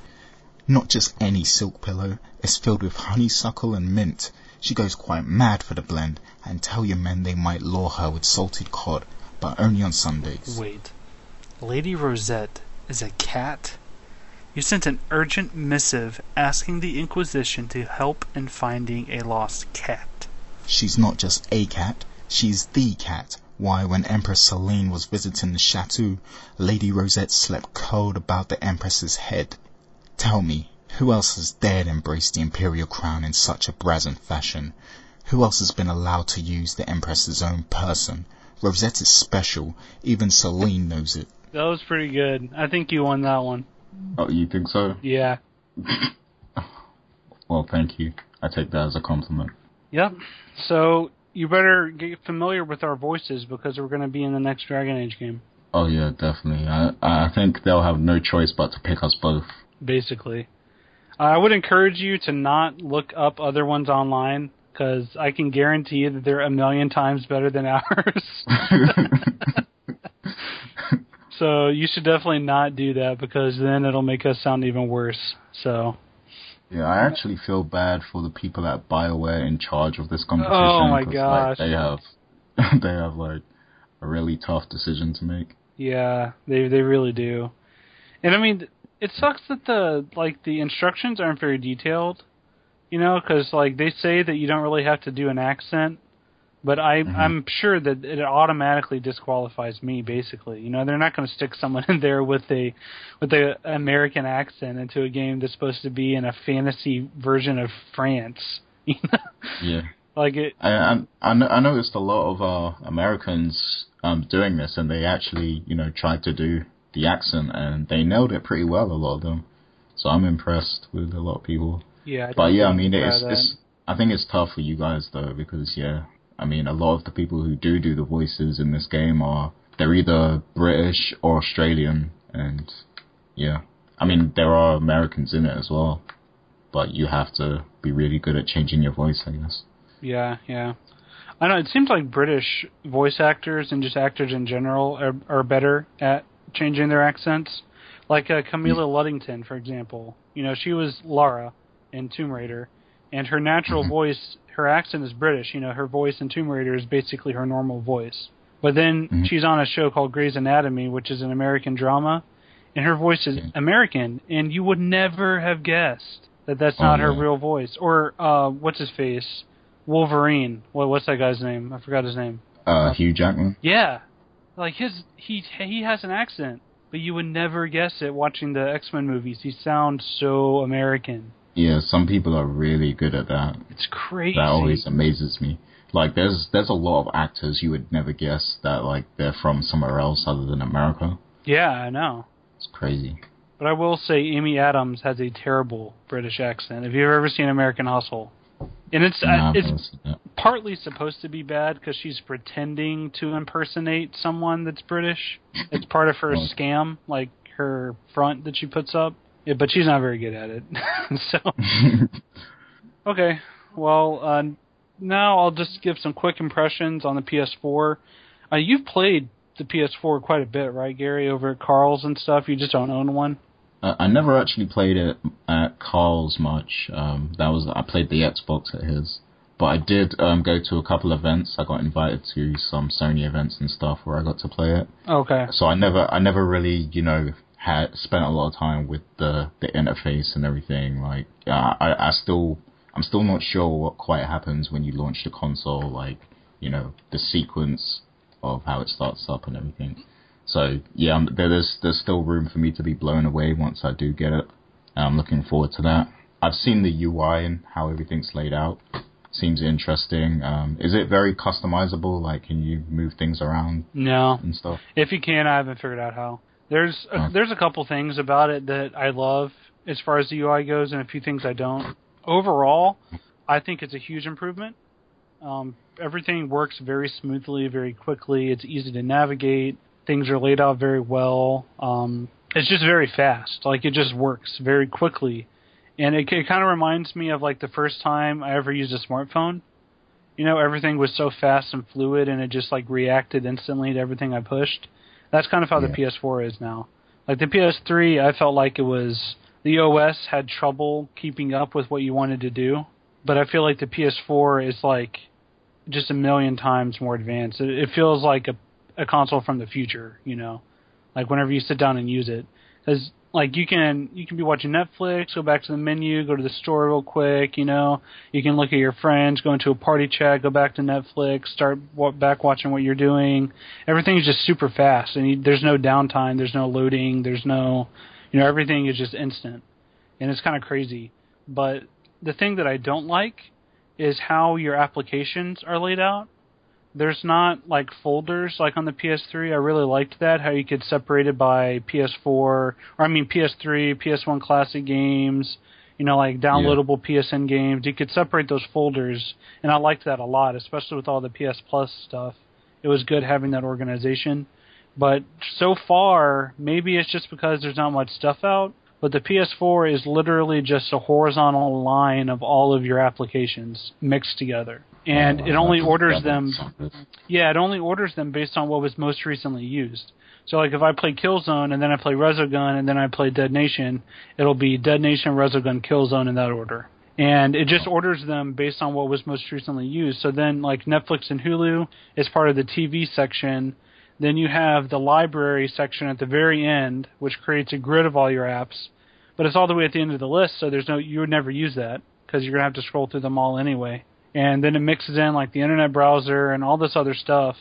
Not just any silk pillow. It's filled with honeysuckle and mint. She goes quite mad for the blend, and tell your men they might lure her with salted cod, but only on Sundays. Wait. Lady Rosette is a cat? You sent an urgent missive asking the Inquisition to help in finding a lost cat. She's not just a cat, she's the cat. Why, when Empress Celine was visiting the chateau, Lady Rosette slept cold about the Empress's head. Tell me, who else has dared embrace the imperial crown in such a brazen fashion? Who else has been allowed to use the Empress's own person? Rosette is special. Even Celine knows it. That was pretty good. I think you won that one. Oh, you think so? Yeah. (laughs) Well, thank you. I take that as a compliment. Yep. So you better get familiar with our voices because we're going to be in the next Dragon Age game. Oh yeah, definitely. I I think they'll have no choice but to pick us both. Basically, I would encourage you to not look up other ones online because I can guarantee you that they're a million times better than ours. (laughs) (laughs) so you should definitely not do that because then it'll make us sound even worse. So Yeah, I actually feel bad for the people at Bioware in charge of this oh competition. Oh, my gosh. Like, they have, (laughs) they have like a really tough decision to make. Yeah, they they really do. And I mean, it sucks that the like the instructions aren't very detailed, you know, because like they say that you don't really have to do an accent, but I Mhm. I'm sure that it automatically disqualifies me. Basically, you know, they're not going to stick someone (laughs) in there with a with a American accent into a game that's supposed to be in a fantasy version of France. (laughs) You know, Yeah, like it. I I, I I noticed a lot of uh, Americans um doing this, and they actually you know tried to do the accent, and they nailed it pretty well. A lot of them. So I'm impressed with a lot of people. Yeah, I But yeah, I mean, it's, it's I think it's tough for you guys though because yeah, I mean, a lot of the people who do do the voices in this game are they're either British or Australian, and yeah, I mean there are Americans in it as well, but you have to be really good at changing your voice, I guess. Yeah, yeah. I know it seems like British voice actors and just actors in general are are better at changing their accents. Like uh, Camilla Luddington, for example. You know, she was Lara in Tomb Raider, and her natural Mhm. voice, her accent is British. You know, her voice in Tomb Raider is basically her normal voice. But then Mhm. she's on a show called Grey's Anatomy, which is an American drama, and her voice is. American, and you would never have guessed that that's Oh, not her yeah. real voice. Or uh, what's his face? Wolverine. What what's that guy's name? I forgot his name. Uh, Hugh Jackman. Yeah, like his he he has an accent, but you would never guess it watching the X Men movies. He sounds so American. Yeah, some people are really good at that. It's crazy. That always amazes me. Like, there's there's a lot of actors you would never guess that like they're from somewhere else other than America. Yeah, I know. It's crazy. But I will say Amy Adams has a terrible British accent. If you've ever seen American Hustle, and it's Nah, uh, it's partly supposed to be bad because she's pretending to impersonate someone that's British. It's part of her (laughs) scam, like her front that she puts up. Yeah, but she's not very good at it. (laughs) so (laughs) okay, well uh, now I'll just give some quick impressions on the PS4. Uh, you've played the PS4 quite a bit, right, Gary? Over at Carl's and stuff. You just don't own one. Uh, I never actually played it at Carl's much. Um, that was I played the Xbox at his, but I did um, go to a couple events. I got invited to some Sony events and stuff where I got to play it. Okay. So I never, I never really, you know, had spent a lot of time with the the interface and everything. Like, uh, I, I still, I'm still not sure what quite happens when you launch the console. Like, you know, the sequence of how it starts up and everything. So yeah, I'm, there's there's still room for me to be blown away once I do get it. And I'm looking forward to that. I've seen the UI and how everything's laid out. Seems interesting. Um, is it very customizable? Like, can you move things around No. and stuff? If you can, I haven't figured out how. There's a, there's a couple things about it that I love as far as the UI goes, and a few things I don't. Overall, I think it's a huge improvement. Um, everything works very smoothly, very quickly. It's easy to navigate. Things are laid out very well. Um, it's just very fast. Like it just works very quickly, and it, it kind of reminds me of like the first time I ever used a smartphone. You know, everything was so fast and fluid, and it just like reacted instantly to everything I pushed. That's kind of how the PS4 is now. Like the PS3, I felt like it was the OS had trouble keeping up with what you wanted to do, but I feel like the PS4 is like just a million times more advanced. It, it feels like a a console from the future, you know. Like whenever you sit down and use it, because like you can you can be watching Netflix, go back to the menu, go to the store real quick. You know, you can look at your friends, go into a party chat, go back to Netflix, start back watching what you're doing. Everything is just super fast, and you, there's no downtime, there's no loading, there's no, you know, everything is just instant, and it's kind of crazy. But the thing that I don't like is how your applications are laid out there's not like folders like on the PS3. I really liked that how you could separate it by PS4 or I mean PS3, PS1 classic games, you know like downloadable yeah. PSN games. You could separate those folders and I liked that a lot, especially with all the PS Plus stuff. It was good having that organization. But so far, maybe it's just because there's not much stuff out, but the PS4 is literally just a horizontal line of all of your applications mixed together and it only orders them. Yeah, it only orders them based on what was most recently used. So like if I play Killzone and then I play Resogun and then I play Dead Nation, it'll be Dead Nation, Resogun, Killzone in that order. And it just orders them based on what was most recently used. So then like Netflix and Hulu is part of the TV section. Then you have the library section at the very end, which creates a grid of all your apps. But it's all the way at the end of the list, so there's no you would never use that because you're gonna have to scroll through them all anyway and then it mixes in like the internet browser and all this other stuff.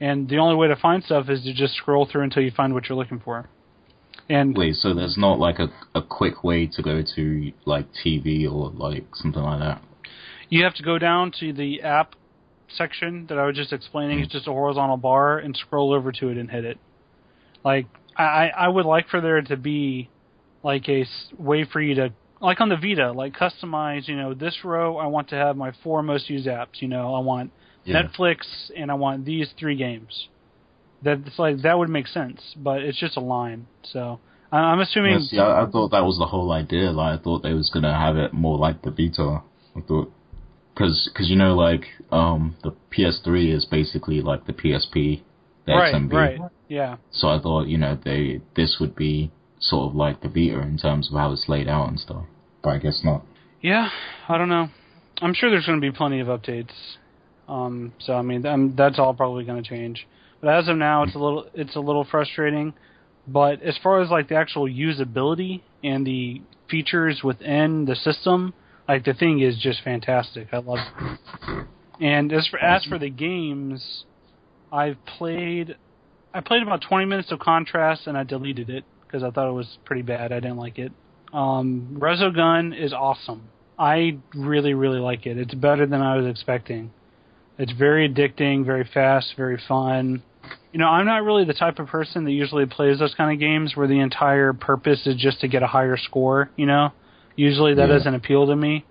And the only way to find stuff is to just scroll through until you find what you're looking for. And wait, so there's not like a a quick way to go to like TV or like something like that. You have to go down to the app section that I was just explaining. Mm. It's just a horizontal bar and scroll over to it and hit it. Like I I would like for there to be like a way for you to like on the Vita, like customize, you know, this row I want to have my four most used apps, you know, I want yeah. Netflix and I want these three games. That's like that would make sense, but it's just a line. So I'm assuming. Yeah, I thought that was the whole idea. Like I thought they was gonna have it more like the Vita. I thought because cause you know like um the PS3 is basically like the PSP, the right, XMB. Right. Yeah. So I thought you know they this would be sort of like the Vita in terms of how it's laid out and stuff. But I guess not. Yeah, I don't know. I'm sure there's going to be plenty of updates. Um, so I mean, I'm, that's all probably going to change. But as of now, it's a little it's a little frustrating. But as far as like the actual usability and the features within the system, like the thing is just fantastic. I love it. And as for as for the games, I've played I played about 20 minutes of Contrast and I deleted it because I thought it was pretty bad. I didn't like it. Um, Resogun is awesome. I really, really like it. It's better than I was expecting. It's very addicting, very fast, very fun. You know, I'm not really the type of person that usually plays those kind of games where the entire purpose is just to get a higher score, you know? Usually that yeah. doesn't appeal to me.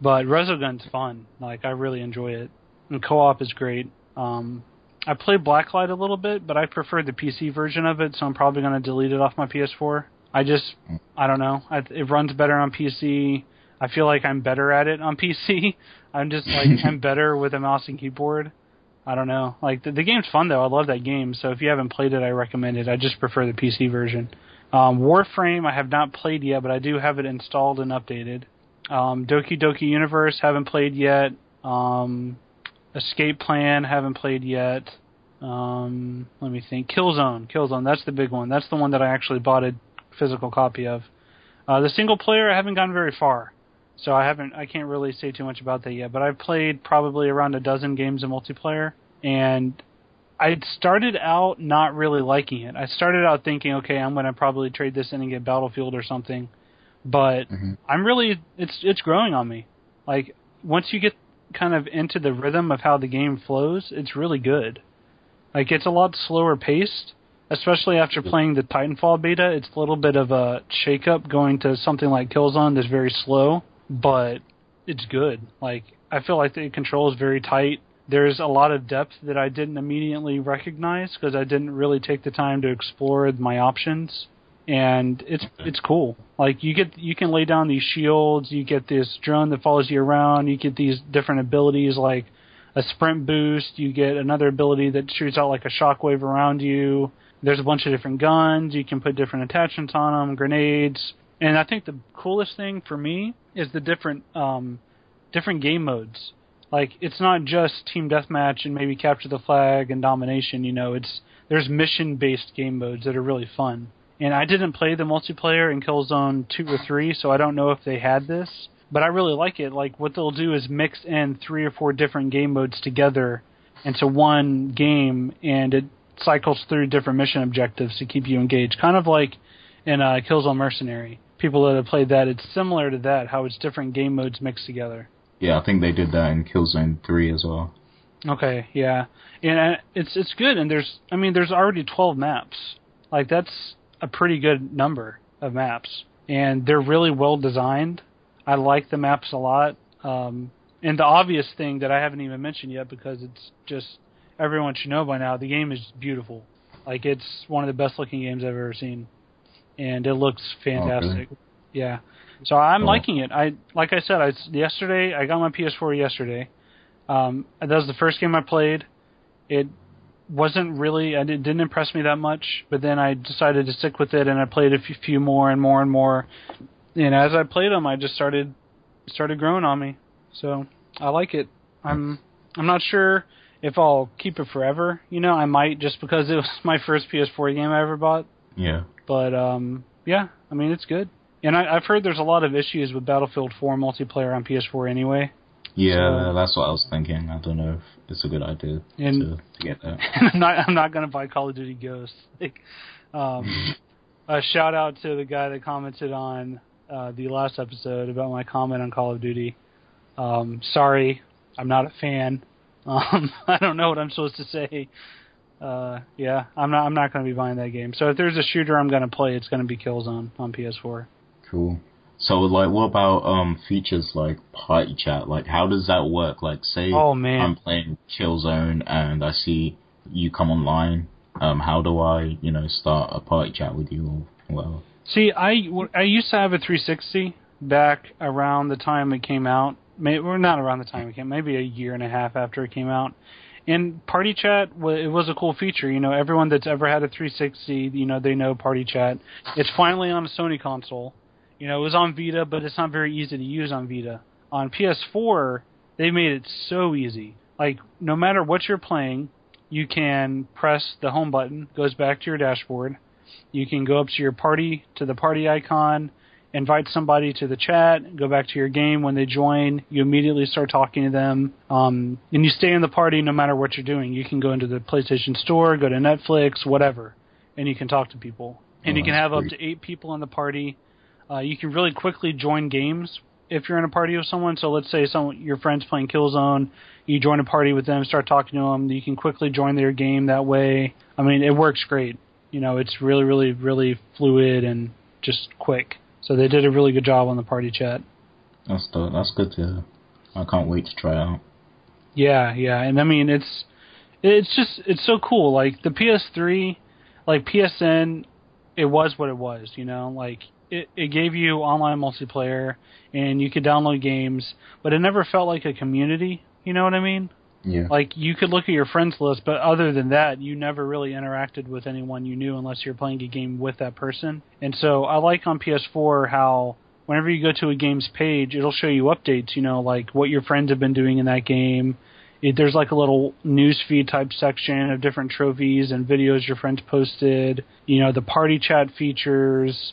But Resogun's fun. Like I really enjoy it. And co-op is great. Um I played Blacklight a little bit, but I prefer the PC version of it, so I'm probably going to delete it off my PS4. I just, I don't know. I, it runs better on PC. I feel like I'm better at it on (laughs) PC. I'm just like (laughs) I'm better with a mouse and keyboard. I don't know. Like the, the game's fun though. I love that game. So if you haven't played it, I recommend it. I just prefer the PC version. Um, Warframe I have not played yet, but I do have it installed and updated. Um, Doki Doki Universe haven't played yet. Um, Escape Plan haven't played yet. Um, let me think. Killzone, Killzone. That's the big one. That's the one that I actually bought a physical copy of. Uh, the single player, I haven't gone very far, so I haven't. I can't really say too much about that yet. But I've played probably around a dozen games of multiplayer, and I started out not really liking it. I started out thinking, okay, I'm going to probably trade this in and get Battlefield or something. But mm-hmm. I'm really, it's it's growing on me. Like once you get kind of into the rhythm of how the game flows, it's really good. Like it's a lot slower paced, especially after playing the Titanfall beta. It's a little bit of a shakeup going to something like Killzone that's very slow, but it's good. Like I feel like the control is very tight. There's a lot of depth that I didn't immediately recognize because I didn't really take the time to explore my options and it's it's cool. Like you get you can lay down these shields, you get this drone that follows you around, you get these different abilities like a sprint boost, you get another ability that shoots out like a shockwave around you. There's a bunch of different guns, you can put different attachments on them, grenades. And I think the coolest thing for me is the different um different game modes. Like it's not just team deathmatch and maybe capture the flag and domination, you know, it's there's mission based game modes that are really fun And I didn't play the multiplayer in Killzone 2 or 3, so I don't know if they had this. But I really like it. Like, what they'll do is mix in three or four different game modes together into one game, and it cycles through different mission objectives to keep you engaged. Kind of like in uh, Killzone Mercenary. People that have played that, it's similar to that, how it's different game modes mixed together. Yeah, I think they did that in Killzone 3 as well. Okay, yeah, and uh, it's it's good. And there's, I mean, there's already 12 maps. Like that's a pretty good number of maps, and they're really well designed. I like the maps a lot. Um, and the obvious thing that I haven't even mentioned yet, because it's just everyone should know by now, the game is beautiful. Like it's one of the best looking games I've ever seen, and it looks fantastic. Okay. Yeah, so I'm liking it. I like I said, I yesterday I got my PS4 yesterday. Um, that was the first game I played. It wasn't really, it didn't impress me that much. But then I decided to stick with it, and I played a few, few more and more and more. And as I played them, I just started started growing on me. So I like it. I'm I'm not sure if I'll keep it forever. You know, I might just because it was (laughs) my first PS4 game I ever bought. Yeah. But um, yeah, I mean it's good. And I, I've heard there's a lot of issues with Battlefield 4 multiplayer on PS4 anyway. Yeah, that's what I was thinking. I don't know if it's a good idea And- to, to get that. (laughs) I'm not I'm not gonna buy Call of Duty Ghosts. Like, um, (laughs) a shout out to the guy that commented on uh, the last episode about my comment on Call of Duty. Um, sorry, I'm not a fan. (laughs) Um, I don't know what I'm supposed to say. Uh, yeah, I'm not I'm not gonna be buying that game. So if there's a shooter I'm gonna play, it's gonna be Killzone on PS4. Cool. So, like, what about um features like party chat? Like, how does that work? Like, say Oh, man. I'm playing Killzone and I see you come online. Um, how do I, you know, start a party chat with you or whatever? See, I, I used to have a 360 back around the time it came out. Maybe, or not around the time it came, maybe a year and a half after it came out. And Party Chat, it was a cool feature. You know, everyone that's ever had a 360, you know, they know Party Chat. It's finally on a Sony console. You know, it was on Vita, but it's not very easy to use on Vita. On PS4, they made it so easy. Like, no matter what you're playing, you can press the home button, goes back to your dashboard. You can go up to your party, to the party icon, invite somebody to the chat, go back to your game. When they join, you immediately start talking to them. Um, and you stay in the party no matter what you're doing. You can go into the PlayStation Store, go to Netflix, whatever, and you can talk to people. And Oh, you can that's have up to eight people in the party. Uh, you can really quickly join games if you're in a party with someone. So let's say some your friends playing Killzone, you join a party with them, start talking to them. You can quickly join their game that way. I mean, it works great. You know, it's really, really, really fluid and just quick. So they did a really good job on the party chat. That's dope. That's good to hear. I can't wait to try it out. Yeah, yeah, and I mean it's it's just it's so cool. Like the PS3, like PSN, it was what it was. You know, like it it gave you online multiplayer and you could download games, but it never felt like a community. You know what I mean? Yeah. Like you could look at your friends list, but other than that, you never really interacted with anyone you knew unless you're playing a game with that person. And so I like on PS4 how whenever you go to a game's page, it'll show you updates. You know, like what your friends have been doing in that game. It, there's like a little news feed type section of different trophies and videos your friends posted. You know, the party chat features,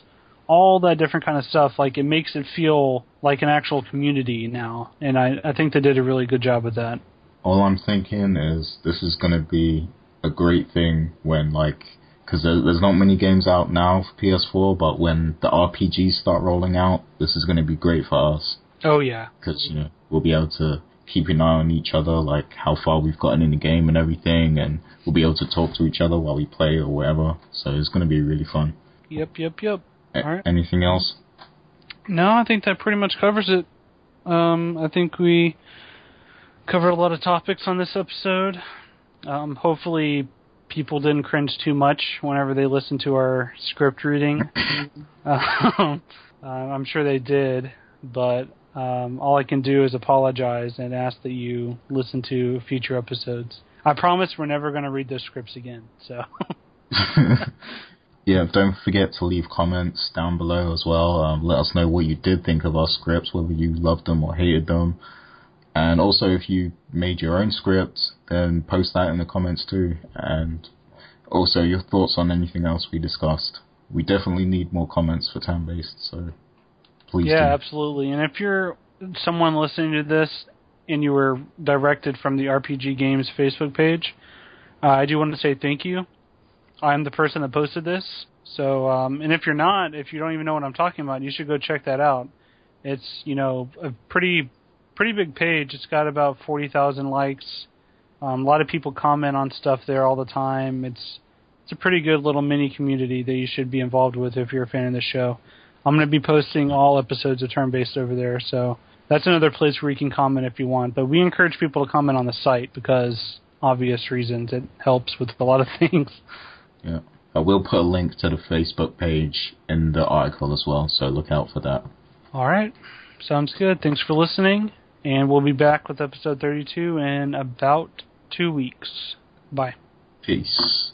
all that different kind of stuff. Like it makes it feel like an actual community now, and I I think they did a really good job with that. all I'm thinking is this is going to be a great thing when like because there, there's not many games out now for PS4, but when the RPGs start rolling out, this is going to be great for us Oh yeah, because you know we'll be able to keep an eye on each other, like how far we've gotten in the game and everything, and we'll be able to talk to each other while we play or whatever. So it's going to be really fun. yep, yep, yep. A-. Anything else? No, I think that pretty much covers it. Um, I think we covered a lot of topics on this episode. Um, hopefully, people didn't cringe too much whenever they listened to our script reading. (laughs) um, uh, I'm sure they did, but um, all I can do is apologize and ask that you listen to future episodes. I promise we're never going to read those scripts again. So, (laughs) (laughs) yeah, don't forget to leave comments down below as well. Um, let us know what you did think of our scripts, whether you loved them or hated them. And also, if you made your own script, then post that in the comments too. And also, your thoughts on anything else we discussed. we definitely need more comments for turn based. So please. Yeah, do. absolutely. And if you're someone listening to this and you were directed from the RPG Games Facebook page, uh, I do want to say thank you. I'm the person that posted this. So, um, and if you're not, if you don't even know what I'm talking about, you should go check that out. It's you know a pretty pretty big page. It's got about forty thousand likes. Um, a lot of people comment on stuff there all the time. It's it's a pretty good little mini community that you should be involved with if you're a fan of the show. I'm going to be posting all episodes of Turn Based over there, so that's another place where you can comment if you want. But we encourage people to comment on the site because obvious reasons it helps with a lot of (laughs) things. Yeah. I will put a link to the Facebook page in the article as well, so look out for that. All right. Sounds good. Thanks for listening, and we'll be back with episode 32 in about two weeks. Bye. Peace.